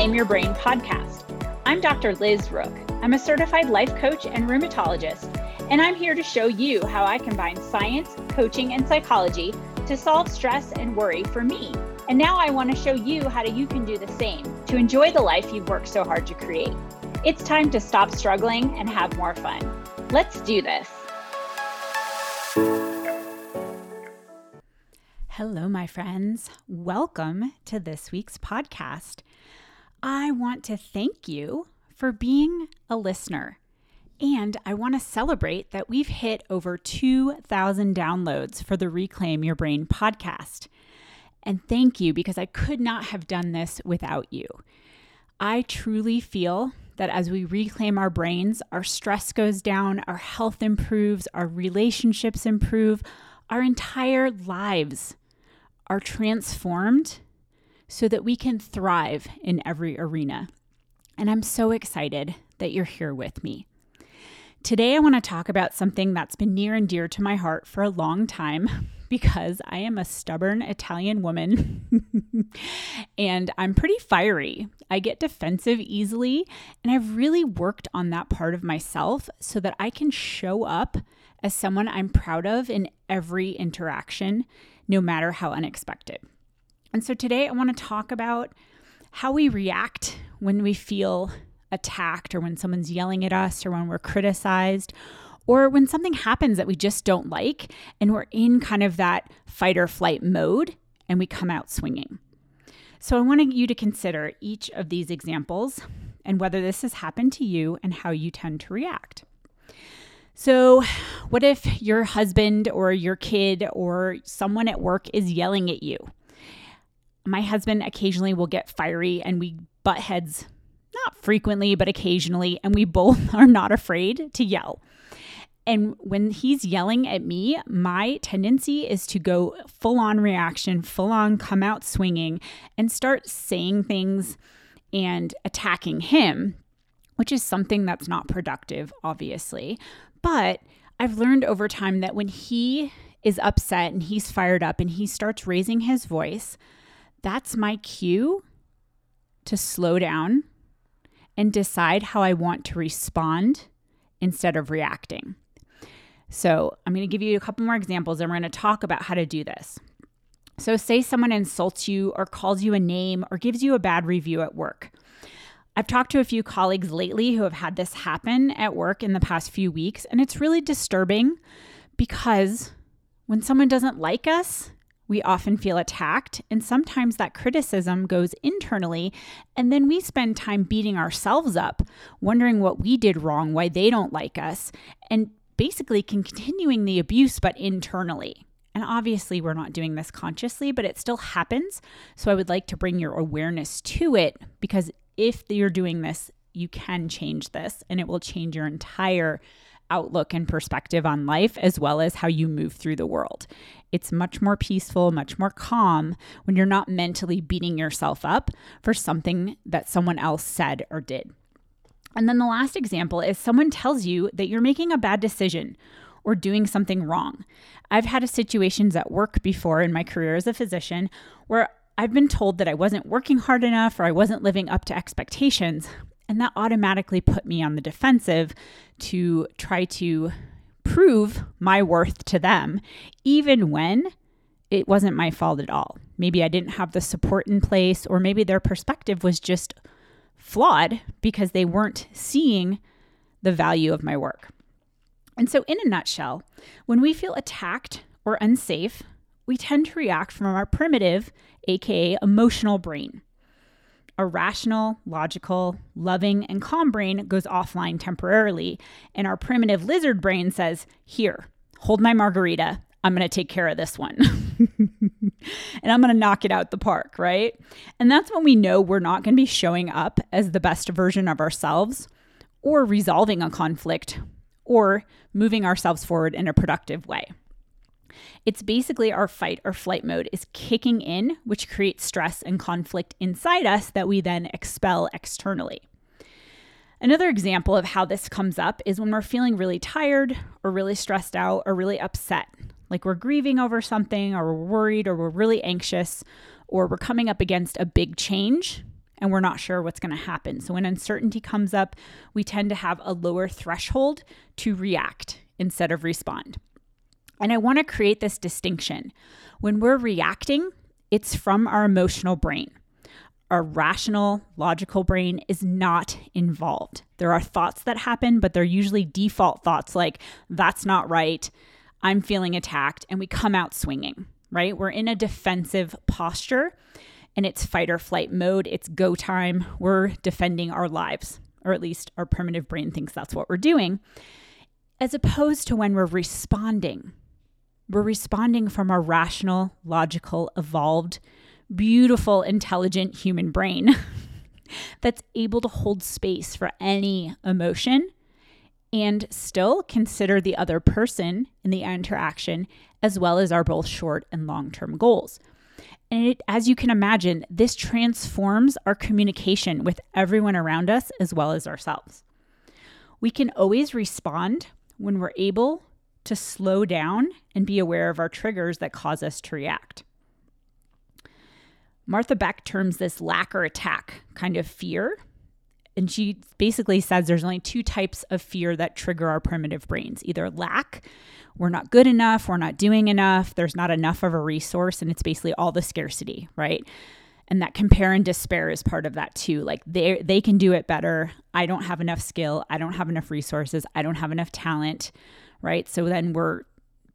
Reclaim Your Brain podcast. I'm Dr. Liz Rook. I'm a certified life coach and rheumatologist, and I'm here to show you how I combine science, coaching, and psychology to solve stress and worry for me. And now I want to show you how you can do the same to enjoy the life you've worked so hard to create. It's time to stop struggling and have more fun. Let's do this. Hello, my friends. Welcome to this week's podcast. I want to thank you for being a listener. And I want to celebrate that we've hit over 2,000 downloads for the Reclaim Your Brain podcast. And thank you because I could not have done this without you. I truly feel that as we reclaim our brains, our stress goes down, our health improves, our relationships improve, our entire lives are transformed so that we can thrive in every arena. And I'm so excited that you're here with me. Today, I want to talk about something that's been near and dear to my heart for a long time because I am a stubborn Italian woman and I'm pretty fiery. I get defensive easily, and I've really worked on that part of myself so that I can show up as someone I'm proud of in every interaction, no matter how unexpected. And so today, I want to talk about how we react when we feel attacked or when someone's yelling at us or when we're criticized or when something happens that we just don't like and we're in kind of that fight or flight mode and we come out swinging. So I want you to consider each of these examples and whether this has happened to you and how you tend to react. So, what if your husband or your kid or someone at work is yelling at you? My husband occasionally will get fiery and we butt heads not frequently, but occasionally, and we both are not afraid to yell. And when he's yelling at me, my tendency is to go full on reaction, full on come out swinging, and start saying things and attacking him, which is something that's not productive, obviously. But I've learned over time that when he is upset and he's fired up and he starts raising his voice, that's my cue to slow down and decide how I want to respond instead of reacting. So, I'm going to give you a couple more examples and we're going to talk about how to do this. So, say someone insults you or calls you a name or gives you a bad review at work. I've talked to a few colleagues lately who have had this happen at work in the past few weeks, and it's really disturbing because when someone doesn't like us, we often feel attacked, and sometimes that criticism goes internally, and then we spend time beating ourselves up, wondering what we did wrong, why they don't like us, and basically continuing the abuse, but internally. And obviously, we're not doing this consciously, but it still happens. So I would like to bring your awareness to it because if you're doing this, you can change this and it will change your entire outlook and perspective on life as well as how you move through the world. It's much more peaceful, much more calm when you're not mentally beating yourself up for something that someone else said or did. And then the last example is someone tells you that you're making a bad decision or doing something wrong. I've had situations at work before in my career as a physician where I've been told that I wasn't working hard enough or I wasn't living up to expectations, and that automatically put me on the defensive to try to prove my worth to them, even when it wasn't my fault at all. Maybe I didn't have the support in place, or maybe their perspective was just flawed because they weren't seeing the value of my work. And so, in a nutshell, when we feel attacked or unsafe, we tend to react from our primitive, aka emotional brain. A rational, logical, loving, and calm brain goes offline temporarily, and our primitive lizard brain says, Here, hold my margarita. I'm going to take care of this one. and I'm going to knock it out the park, right? And that's when we know we're not going to be showing up as the best version of ourselves or resolving a conflict or moving ourselves forward in a productive way. It's basically our fight or flight mode is kicking in, which creates stress and conflict inside us that we then expel externally. Another example of how this comes up is when we're feeling really tired or really stressed out or really upset, like we're grieving over something or we're worried or we're really anxious or we're coming up against a big change and we're not sure what's going to happen. So when uncertainty comes up, we tend to have a lower threshold to react instead of respond. And I want to create this distinction. When we're reacting, it's from our emotional brain. Our rational, logical brain is not involved. There are thoughts that happen, but they're usually default thoughts like, that's not right, I'm feeling attacked, and we come out swinging, right? We're in a defensive posture and it's fight or flight mode. It's go time. We're defending our lives, or at least our primitive brain thinks that's what we're doing, as opposed to when we're responding. We're responding from our rational, logical, evolved, beautiful, intelligent human brain that's able to hold space for any emotion and still consider the other person in the interaction as well as our both short and long term goals. And it, as you can imagine, this transforms our communication with everyone around us as well as ourselves. We can always respond when we're able to slow down and be aware of our triggers that cause us to react. Martha Beck terms this lack or attack kind of fear. And she basically says there's only two types of fear that trigger our primitive brains either lack, we're not good enough, we're not doing enough, there's not enough of a resource, and it's basically all the scarcity, right? And that compare and despair is part of that too. Like they they can do it better. I don't have enough skill. I don't have enough resources. I don't have enough talent, right? So then we're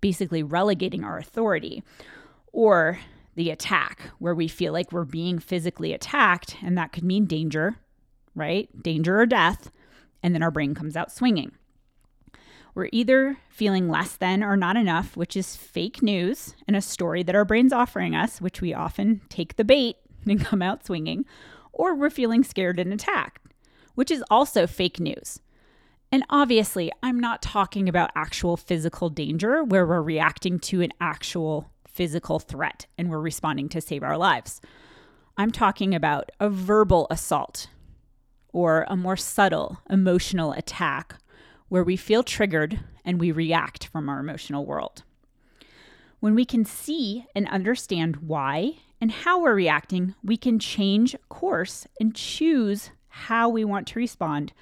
basically relegating our authority. Or the attack, where we feel like we're being physically attacked, and that could mean danger, right? Danger or death. And then our brain comes out swinging. We're either feeling less than or not enough, which is fake news and a story that our brain's offering us, which we often take the bait and come out swinging, or we're feeling scared and attacked, which is also fake news. And obviously, I'm not talking about actual physical danger where we're reacting to an actual physical threat and we're responding to save our lives. I'm talking about a verbal assault or a more subtle emotional attack where we feel triggered and we react from our emotional world. When we can see and understand why and how we're reacting, we can change course and choose how we want to respond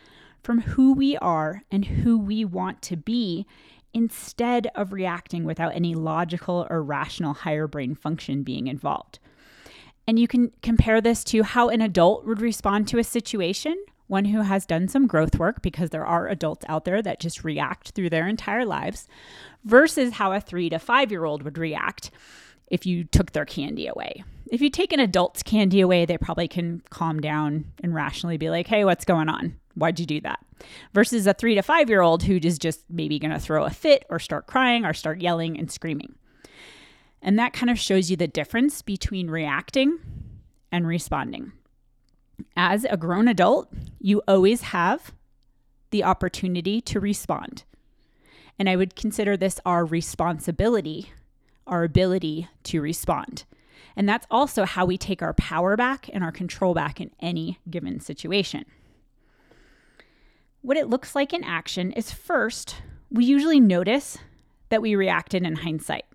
from who we are and who we want to be instead of reacting without any logical or rational higher brain function being involved. And you can compare this to how an adult would respond to a situation one who has done some growth work because there are adults out there that just react through their entire lives versus how a three to five year old would react if you took their candy away. If you take an adult's candy away, they probably can calm down and rationally be like, hey, what's going on? Why'd you do that? Versus a three to five year old who is just maybe going to throw a fit or start crying or start yelling and screaming. And that kind of shows you the difference between reacting and responding as a grown adult, you always have the opportunity to respond. And I would consider this our responsibility, our ability to respond. And that's also how we take our power back and our control back in any given situation. What it looks like in action is first, we usually notice that we reacted in hindsight,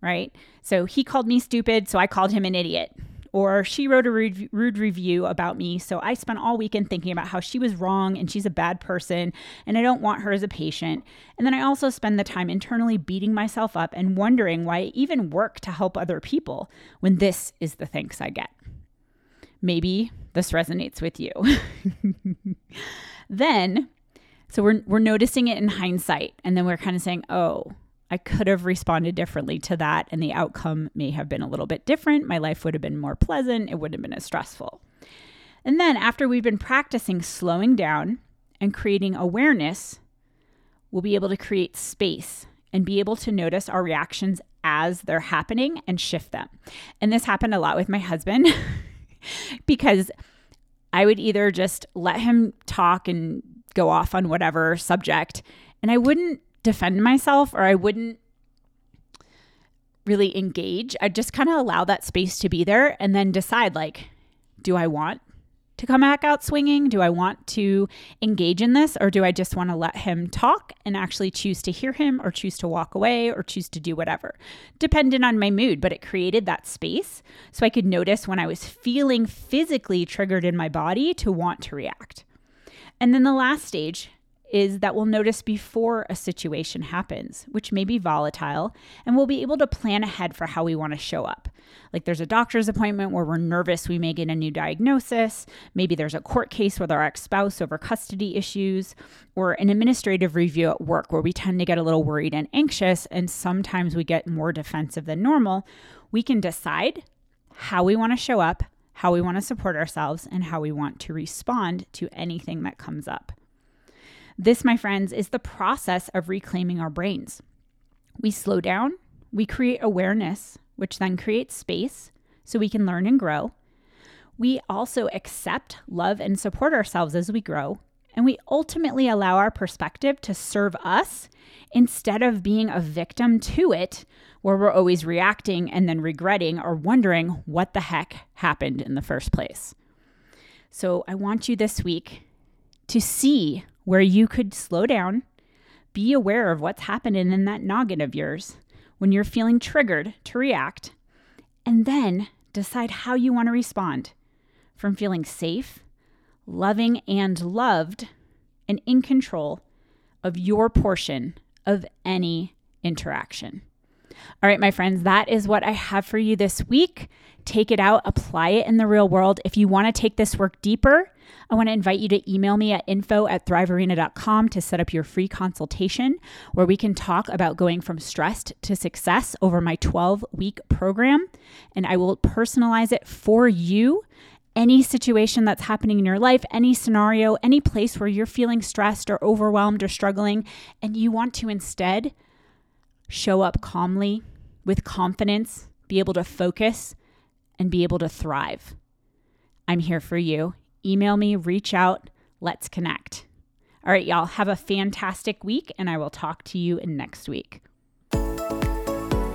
right? So he called me stupid, so I called him an idiot or she wrote a rude, rude review about me. So I spent all weekend thinking about how she was wrong and she's a bad person and I don't want her as a patient. And then I also spend the time internally beating myself up and wondering why I even work to help other people when this is the thanks I get. Maybe this resonates with you. then, so we're, we're noticing it in hindsight, and then we're kind of saying, oh, I could have responded differently to that, and the outcome may have been a little bit different. My life would have been more pleasant, it wouldn't have been as stressful. And then, after we've been practicing slowing down and creating awareness, we'll be able to create space and be able to notice our reactions as they're happening and shift them. And this happened a lot with my husband because I would either just let him talk and go off on whatever subject, and I wouldn't defend myself or I wouldn't really engage. I'd just kind of allow that space to be there and then decide like, do I want to come back out swinging? Do I want to engage in this or do I just want to let him talk and actually choose to hear him or choose to walk away or choose to do whatever? Dependent on my mood, but it created that space so I could notice when I was feeling physically triggered in my body to want to react. And then the last stage is that we'll notice before a situation happens, which may be volatile, and we'll be able to plan ahead for how we want to show up. Like there's a doctor's appointment where we're nervous we may get a new diagnosis, maybe there's a court case with our ex spouse over custody issues, or an administrative review at work where we tend to get a little worried and anxious, and sometimes we get more defensive than normal. We can decide how we want to show up, how we want to support ourselves, and how we want to respond to anything that comes up. This, my friends, is the process of reclaiming our brains. We slow down, we create awareness, which then creates space so we can learn and grow. We also accept, love, and support ourselves as we grow. And we ultimately allow our perspective to serve us instead of being a victim to it, where we're always reacting and then regretting or wondering what the heck happened in the first place. So I want you this week to see where you could slow down, be aware of what's happening in that noggin of yours when you're feeling triggered to react, and then decide how you want to respond from feeling safe, loving, and loved, and in control of your portion of any interaction. All right, my friends, that is what I have for you this week. Take it out, apply it in the real world. If you want to take this work deeper, I want to invite you to email me at info at thrivearena.com to set up your free consultation where we can talk about going from stressed to success over my 12 week program. And I will personalize it for you any situation that's happening in your life, any scenario, any place where you're feeling stressed or overwhelmed or struggling, and you want to instead show up calmly with confidence, be able to focus, and be able to thrive. I'm here for you email me, reach out, let's connect. All right, y'all, have a fantastic week, and I will talk to you next week.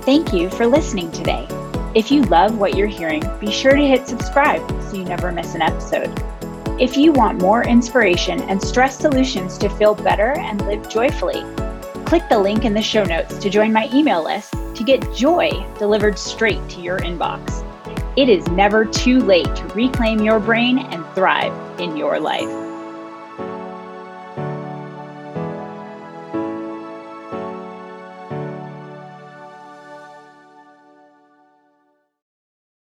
Thank you for listening today. If you love what you're hearing, be sure to hit subscribe so you never miss an episode. If you want more inspiration and stress solutions to feel better and live joyfully, click the link in the show notes to join my email list to get joy delivered straight to your inbox. It is never too late to reclaim your brain and thrive in your life.